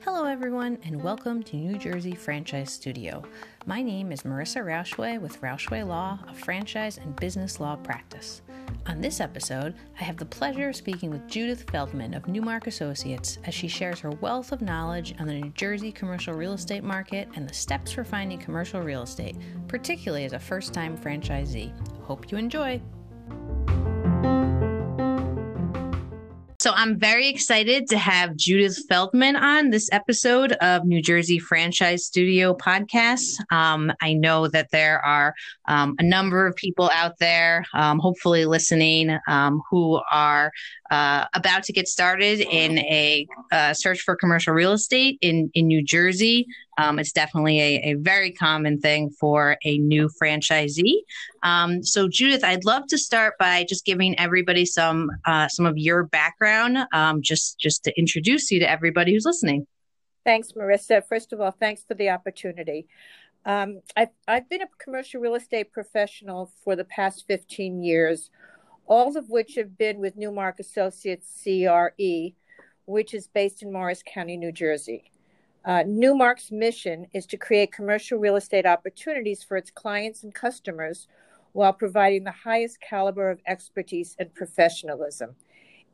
Hello, everyone, and welcome to New Jersey Franchise Studio. My name is Marissa Rauschway with Rauschway Law, a franchise and business law practice. On this episode, I have the pleasure of speaking with Judith Feldman of Newmark Associates as she shares her wealth of knowledge on the New Jersey commercial real estate market and the steps for finding commercial real estate, particularly as a first time franchisee. Hope you enjoy. So I'm very excited to have Judith Feldman on this episode of New Jersey Franchise Studio podcast. Um, I know that there are um, a number of people out there, um, hopefully listening, um, who are uh, about to get started in a uh, search for commercial real estate in, in New Jersey. Um, it's definitely a, a, very common thing for a new franchisee. Um, so, Judith, I'd love to start by just giving everybody some uh, some of your background, um, just just to introduce you to everybody who's listening. Thanks, Marissa. First of all, thanks for the opportunity. Um, I've, I've been a commercial real estate professional for the past 15 years, all of which have been with Newmark Associates CRE, which is based in Morris County, New Jersey. Uh, Newmark's mission is to create commercial real estate opportunities for its clients and customers while providing the highest caliber of expertise and professionalism.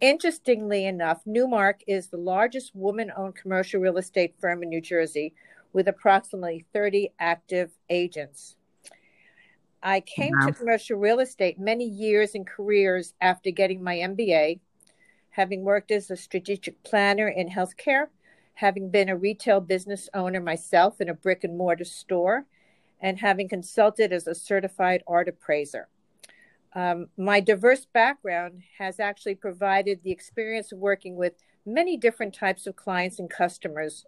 Interestingly enough, Newmark is the largest woman owned commercial real estate firm in New Jersey with approximately 30 active agents. I came wow. to commercial real estate many years and careers after getting my MBA, having worked as a strategic planner in healthcare having been a retail business owner myself in a brick and mortar store, and having consulted as a certified art appraiser. Um, my diverse background has actually provided the experience of working with many different types of clients and customers,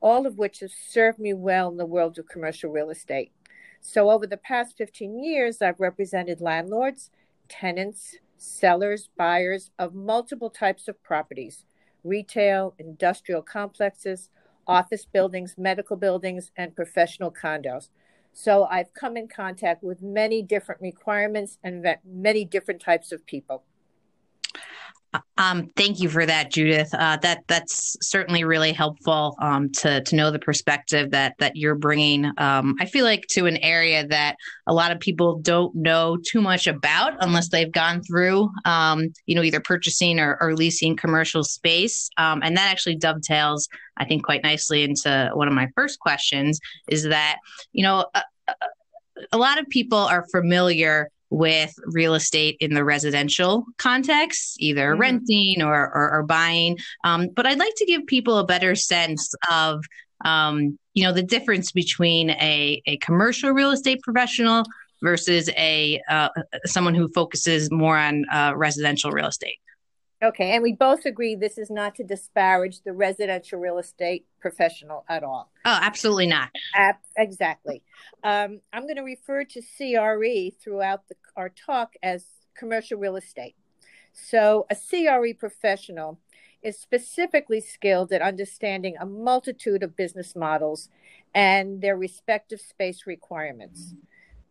all of which have served me well in the world of commercial real estate. So, over the past 15 years, I've represented landlords, tenants, sellers, buyers of multiple types of properties retail, industrial complexes, office buildings, medical buildings, and professional condos. So I've come in contact with many different requirements and many different types of people. Um, thank you for that, Judith. Uh, that that's certainly really helpful um, to to know the perspective that that you're bringing. Um, I feel like to an area that a lot of people don't know too much about unless they've gone through, um, you know, either purchasing or, or leasing commercial space, um, and that actually dovetails, I think, quite nicely into one of my first questions. Is that you know. a, a lot of people are familiar with real estate in the residential context, either mm-hmm. renting or, or, or buying. Um, but I'd like to give people a better sense of, um, you know, the difference between a, a commercial real estate professional versus a uh, someone who focuses more on uh, residential real estate. Okay, and we both agree this is not to disparage the residential real estate professional at all. Oh, absolutely not. exactly. Um, I'm going to refer to CRE throughout the, our talk as commercial real estate. So, a CRE professional is specifically skilled at understanding a multitude of business models and their respective space requirements.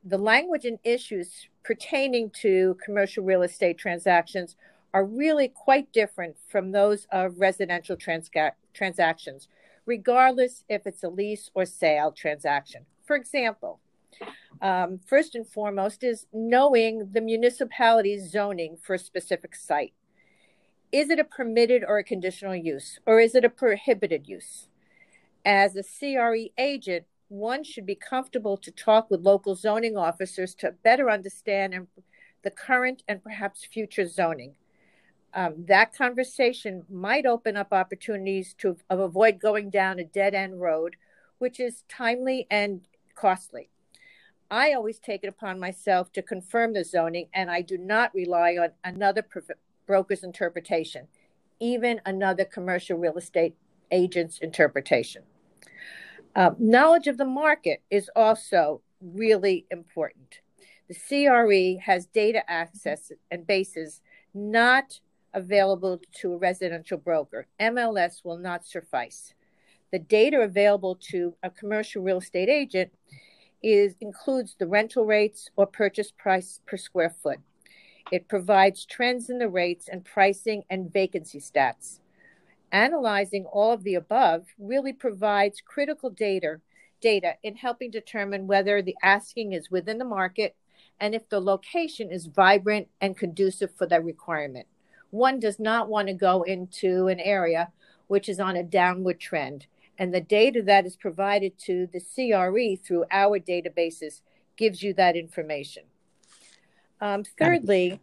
The language and issues pertaining to commercial real estate transactions are really quite different from those of residential transactions, regardless if it's a lease or sale transaction. For example, um, first and foremost is knowing the municipality's zoning for a specific site. Is it a permitted or a conditional use, or is it a prohibited use? As a CRE agent, one should be comfortable to talk with local zoning officers to better understand the current and perhaps future zoning um, that conversation might open up opportunities to avoid going down a dead end road, which is timely and costly. I always take it upon myself to confirm the zoning, and I do not rely on another broker's interpretation, even another commercial real estate agent's interpretation. Uh, knowledge of the market is also really important. The CRE has data access and bases not available to a residential broker. MLS will not suffice. The data available to a commercial real estate agent is includes the rental rates or purchase price per square foot. It provides trends in the rates and pricing and vacancy stats. Analyzing all of the above really provides critical data data in helping determine whether the asking is within the market and if the location is vibrant and conducive for that requirement. One does not want to go into an area which is on a downward trend, and the data that is provided to the CRE through our databases gives you that information. Um, thirdly,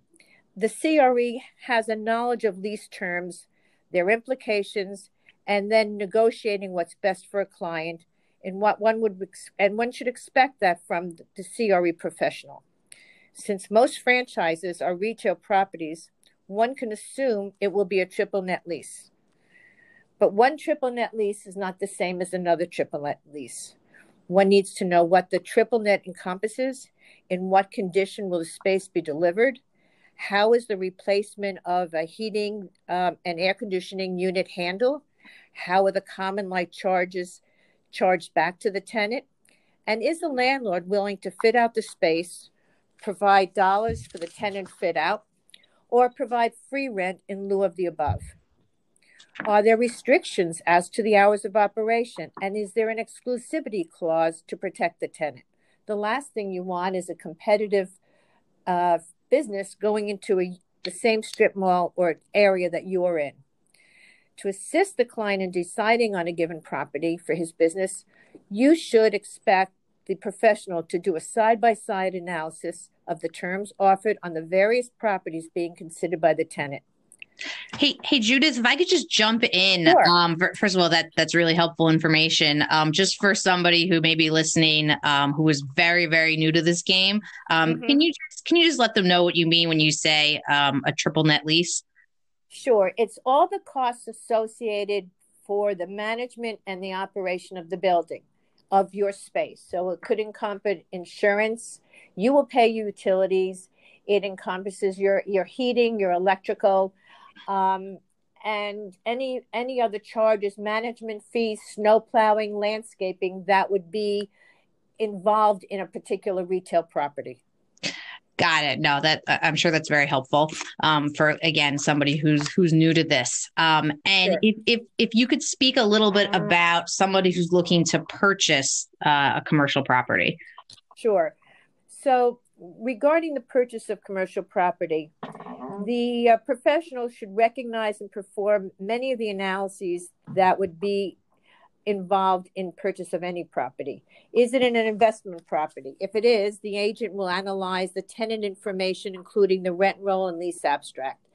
the CRE has a knowledge of lease terms, their implications, and then negotiating what's best for a client and what one would and one should expect that from the CRE professional. Since most franchises are retail properties, one can assume it will be a triple net lease. But one triple net lease is not the same as another triple net lease. One needs to know what the triple net encompasses, in what condition will the space be delivered, how is the replacement of a heating um, and air conditioning unit handled, how are the common light charges charged back to the tenant? And is the landlord willing to fit out the space, provide dollars for the tenant fit out, or provide free rent in lieu of the above? Are there restrictions as to the hours of operation? And is there an exclusivity clause to protect the tenant? The last thing you want is a competitive uh, business going into a, the same strip mall or area that you're in to assist the client in deciding on a given property for his business, you should expect the professional to do a side by side analysis of the terms offered on the various properties being considered by the tenant. Hey, hey, Judith, if I could just jump in. Sure. Um, first of all, that that's really helpful information. Um, just for somebody who may be listening, um, who is very, very new to this game, um, mm-hmm. can you just can you just let them know what you mean when you say um, a triple net lease? Sure. It's all the costs associated for the management and the operation of the building, of your space. So it could encompass insurance. You will pay utilities. It encompasses your your heating, your electrical, um, and any any other charges, management fees, snow plowing, landscaping that would be involved in a particular retail property. Got it. No, that I'm sure that's very helpful um, for again somebody who's who's new to this. Um, and sure. if, if if you could speak a little bit about somebody who's looking to purchase uh, a commercial property. Sure. So regarding the purchase of commercial property, the uh, professional should recognize and perform many of the analyses that would be involved in purchase of any property? Is it an investment property? If it is, the agent will analyze the tenant information, including the rent roll and lease abstract.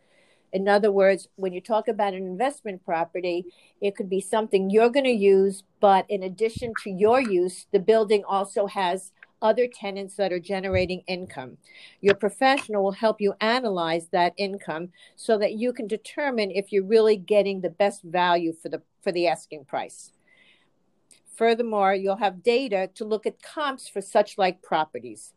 In other words, when you talk about an investment property, it could be something you're going to use, but in addition to your use, the building also has other tenants that are generating income. Your professional will help you analyze that income so that you can determine if you're really getting the best value for the for the asking price. Furthermore, you'll have data to look at comps for such like properties.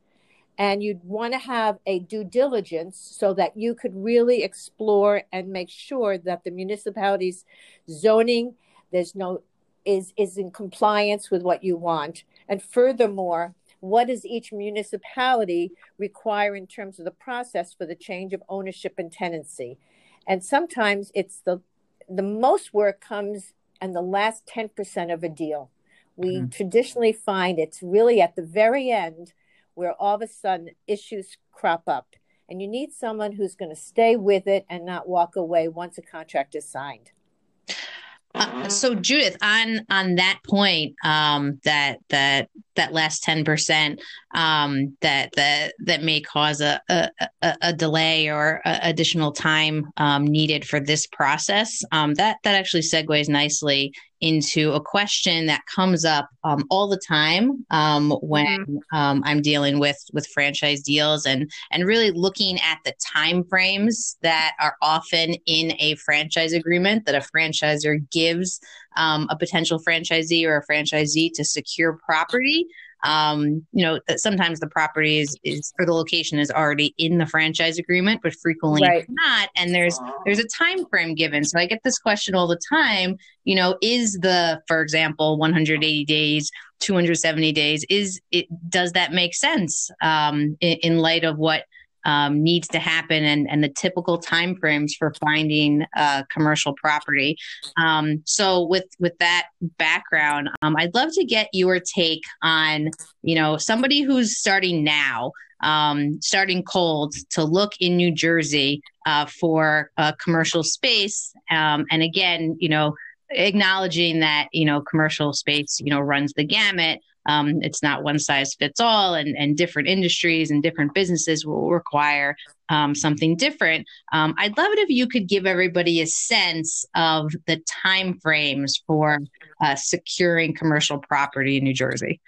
And you'd want to have a due diligence so that you could really explore and make sure that the municipality's zoning there's no is is in compliance with what you want. And furthermore, what does each municipality require in terms of the process for the change of ownership and tenancy? And sometimes it's the the most work comes in the last 10% of a deal. We mm-hmm. traditionally find it's really at the very end where all of a sudden issues crop up. And you need someone who's going to stay with it and not walk away once a contract is signed. Uh, so Judith, on on that point, um, that that that last ten percent um, that that that may cause a a, a delay or a additional time um, needed for this process, um, that that actually segues nicely into a question that comes up um, all the time um, when mm-hmm. um, I'm dealing with with franchise deals and and really looking at the time frames that are often in a franchise agreement that a franchisor gives um, a potential franchisee or a franchisee to secure property um, you know, that sometimes the property is, is or the location is already in the franchise agreement, but frequently right. not. And there's there's a time frame given. So I get this question all the time. You know, is the, for example, 180 days, 270 days, is it does that make sense um, in, in light of what um, needs to happen and, and the typical timeframes for finding commercial property. Um, so with with that background, um, I'd love to get your take on you know somebody who's starting now. Um, starting cold to look in New Jersey uh, for a commercial space. Um, and again, you know, acknowledging that, you know, commercial space, you know, runs the gamut. Um, it's not one size fits all, and, and different industries and different businesses will require um, something different. Um, I'd love it if you could give everybody a sense of the time frames for uh, securing commercial property in New Jersey.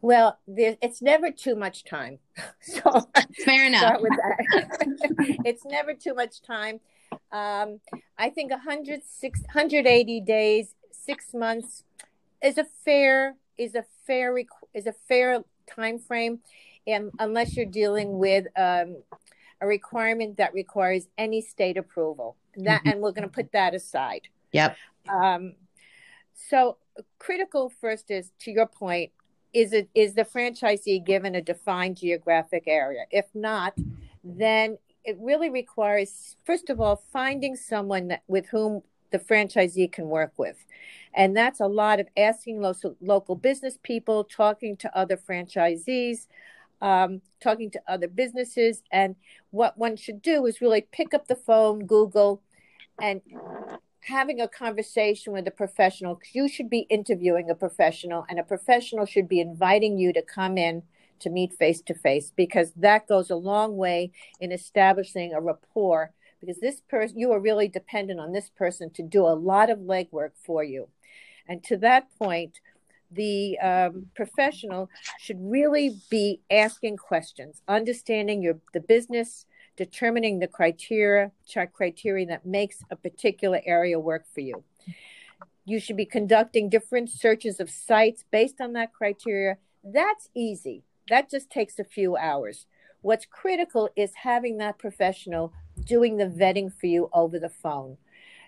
Well, it's never too much time. So fair enough. it's never too much time. Um, I think 100, 180 days, six months is a fair is a fair is a fair time frame, and unless you're dealing with um, a requirement that requires any state approval, that mm-hmm. and we're going to put that aside. Yep. Um, so critical first is to your point is it is the franchisee given a defined geographic area if not then it really requires first of all finding someone that, with whom the franchisee can work with and that's a lot of asking local, local business people, talking to other franchisees, um, talking to other businesses. And what one should do is really pick up the phone, Google, and having a conversation with a professional. You should be interviewing a professional, and a professional should be inviting you to come in to meet face to face because that goes a long way in establishing a rapport because this person you are really dependent on this person to do a lot of legwork for you and to that point, the um, professional should really be asking questions, understanding your the business, determining the criteria, criteria that makes a particular area work for you. You should be conducting different searches of sites based on that criteria. That's easy. That just takes a few hours. What's critical is having that professional doing the vetting for you over the phone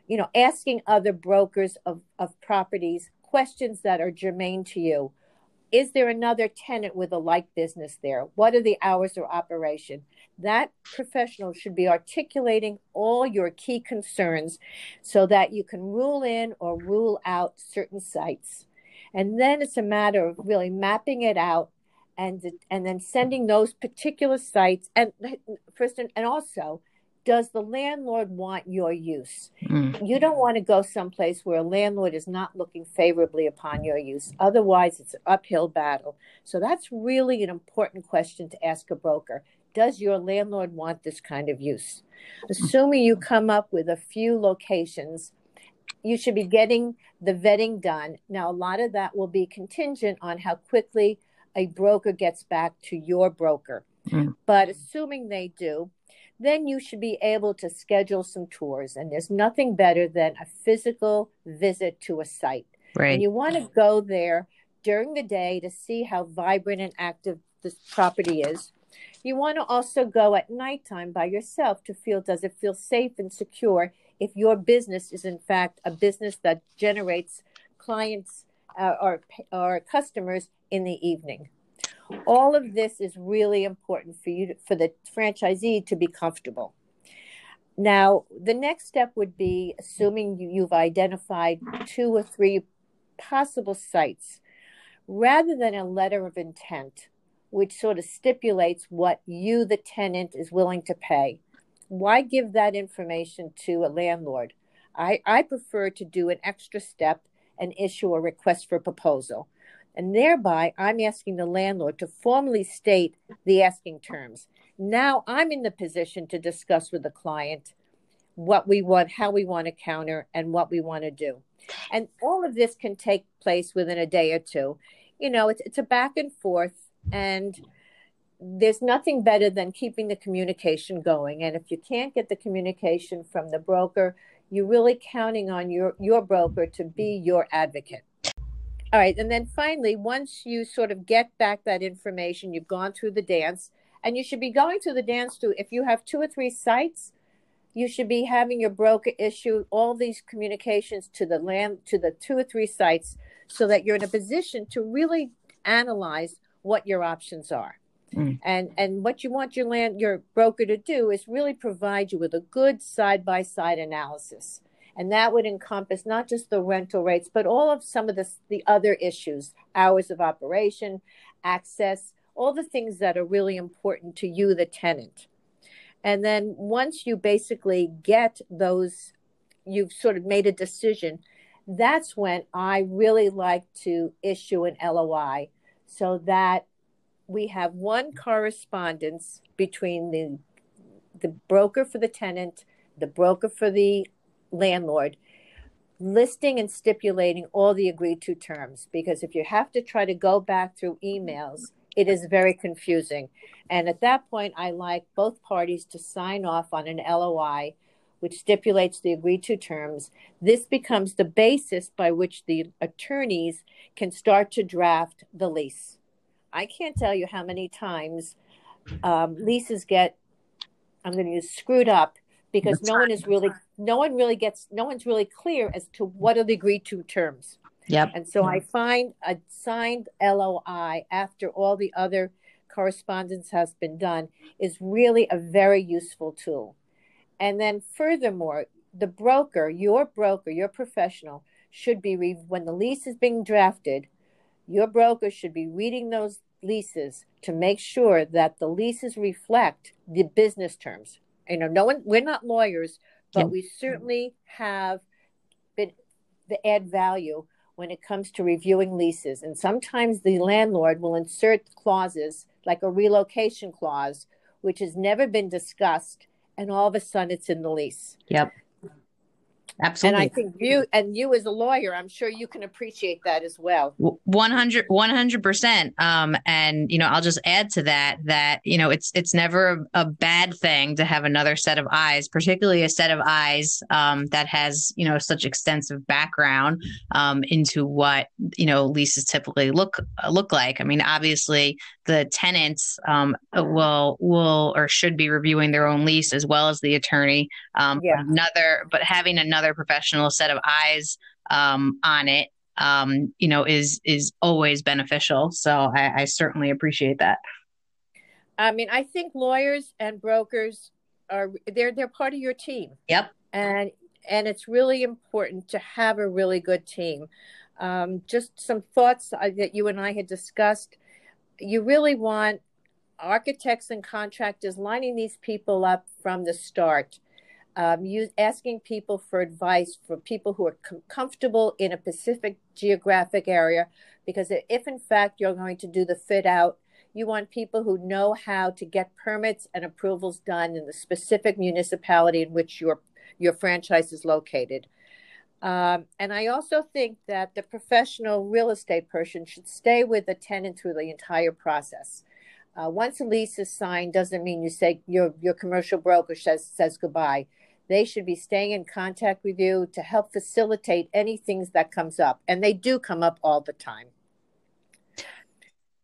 you know, asking other brokers of, of properties questions that are germane to you. Is there another tenant with a like business there? What are the hours of operation? That professional should be articulating all your key concerns so that you can rule in or rule out certain sites. And then it's a matter of really mapping it out and and then sending those particular sites and first and also does the landlord want your use? Mm. You don't want to go someplace where a landlord is not looking favorably upon your use. Otherwise, it's an uphill battle. So that's really an important question to ask a broker. Does your landlord want this kind of use? Assuming you come up with a few locations, you should be getting the vetting done. Now, a lot of that will be contingent on how quickly a broker gets back to your broker. Mm. But assuming they do, then you should be able to schedule some tours. And there's nothing better than a physical visit to a site. Right. And you want to go there during the day to see how vibrant and active this property is. You want to also go at nighttime by yourself to feel does it feel safe and secure if your business is in fact a business that generates clients uh, or or customers in the evening. All of this is really important for you, to, for the franchisee to be comfortable. Now, the next step would be assuming you've identified two or three possible sites, rather than a letter of intent, which sort of stipulates what you, the tenant, is willing to pay. Why give that information to a landlord? I, I prefer to do an extra step and issue a request for proposal and thereby I'm asking the landlord to formally state the asking terms. Now I'm in the position to discuss with the client what we want, how we want to counter, and what we want to do. And all of this can take place within a day or two. You know, it's, it's a back and forth, and there's nothing better than keeping the communication going. And if you can't get the communication from the broker, you're really counting on your, your broker to be your advocate. All right. And then finally, once you sort of get back that information, you've gone through the dance, and you should be going through the dance to, if you have two or three sites, you should be having your broker issue all these communications to the land, to the two or three sites, so that you're in a position to really analyze what your options are. Mm. And and what you want your land your broker to do is really provide you with a good side by side analysis. And that would encompass not just the rental rates, but all of some of the, the other issues, hours of operation, access, all the things that are really important to you, the tenant. And then once you basically get those, you've sort of made a decision, that's when I really like to issue an LOI so that we have one correspondence between the the broker for the tenant, the broker for the landlord, listing and stipulating all the agreed to terms. Because if you have to try to go back through emails, it is very confusing. And at that point, I like both parties to sign off on an LOI, which stipulates the agreed to terms. This becomes the basis by which the attorneys can start to draft the lease. I can't tell you how many times um, leases get, I'm going to use screwed up because That's no right. one is really, no one really gets, no one's really clear as to what are the agreed to terms. Yep. And so I find a signed LOI after all the other correspondence has been done is really a very useful tool. And then furthermore, the broker, your broker, your professional should be re- when the lease is being drafted, your broker should be reading those leases to make sure that the leases reflect the business terms. You know, no one we're not lawyers, but yep. we certainly have been the add value when it comes to reviewing leases. And sometimes the landlord will insert clauses like a relocation clause, which has never been discussed, and all of a sudden it's in the lease. Yep. Absolutely. And I think you and you as a lawyer, I'm sure you can appreciate that as well. 100 percent. Um, and you know, I'll just add to that that you know it's it's never a, a, bad thing to have another set of eyes, particularly a set of eyes um, that has you know such extensive background um, into what you know leases typically look look like. I mean, obviously the tenants um, will will or should be reviewing their own lease as well as the attorney. Um, yeah. Another, but having another professional set of eyes um, on it, um, you know, is is always beneficial. So I, I certainly appreciate that. I mean, I think lawyers and brokers are they're they're part of your team. Yep. And and it's really important to have a really good team. Um, just some thoughts that you and I had discussed you really want architects and contractors lining these people up from the start. Um, you asking people for advice for people who are com- comfortable in a specific geographic area, because if in fact you're going to do the fit out, you want people who know how to get permits and approvals done in the specific municipality in which your your franchise is located. Um, and I also think that the professional real estate person should stay with the tenant through the entire process. Uh, once a lease is signed, doesn't mean you say your your commercial broker says says goodbye. They should be staying in contact with you to help facilitate any things that comes up, and they do come up all the time.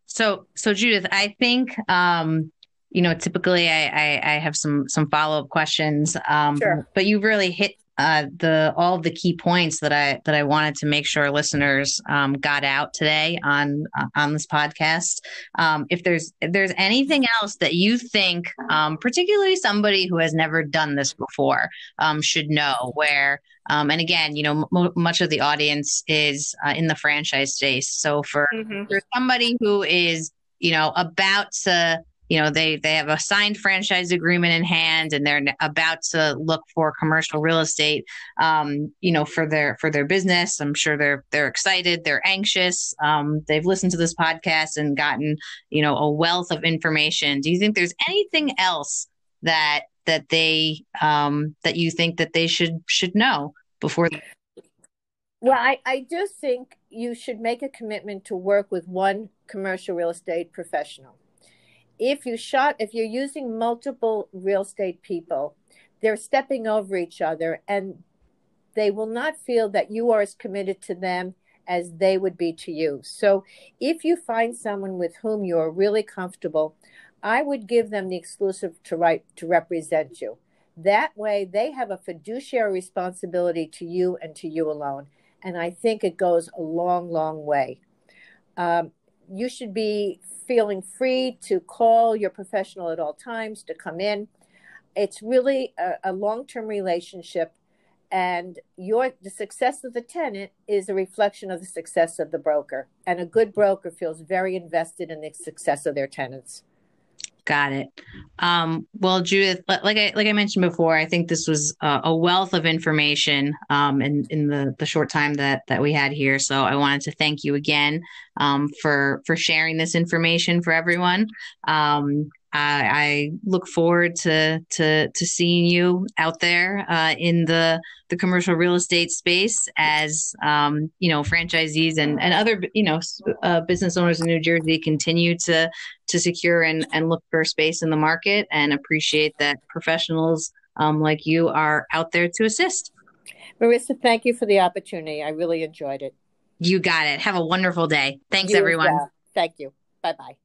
So, so Judith, I think um, you know typically I, I, I have some some follow up questions, um, sure. but you really hit uh, the all the key points that I that I wanted to make sure listeners um, got out today on uh, on this podcast. Um, if there's if there's anything else that you think, um, particularly somebody who has never done this before, um, should know, where um, and again, you know, m- much of the audience is uh, in the franchise space. So for mm-hmm. for somebody who is you know about to you know they they have a signed franchise agreement in hand and they're about to look for commercial real estate um, you know for their for their business. I'm sure they're they're excited they're anxious. Um, they've listened to this podcast and gotten you know a wealth of information. Do you think there's anything else that that they um, that you think that they should should know before well I, I do think you should make a commitment to work with one commercial real estate professional if you shot if you're using multiple real estate people they're stepping over each other and they will not feel that you are as committed to them as they would be to you. So if you find someone with whom you're really comfortable i would give them the exclusive to right to represent you. That way they have a fiduciary responsibility to you and to you alone and i think it goes a long long way. Um, you should be feeling free to call your professional at all times to come in. It's really a, a long term relationship, and your the success of the tenant is a reflection of the success of the broker. And a good broker feels very invested in the success of their tenants. Got it. Um, well, Judith, like I like I mentioned before, I think this was uh, a wealth of information um, in in the the short time that that we had here. So I wanted to thank you again um, for for sharing this information for everyone. Um, I, I look forward to to to seeing you out there uh, in the the commercial real estate space as um, you know franchisees and and other you know uh, business owners in New Jersey continue to to secure and and look for space in the market and appreciate that professionals um, like you are out there to assist. Marissa, thank you for the opportunity. I really enjoyed it. You got it. Have a wonderful day. Thanks, you everyone. Thank you. Bye bye.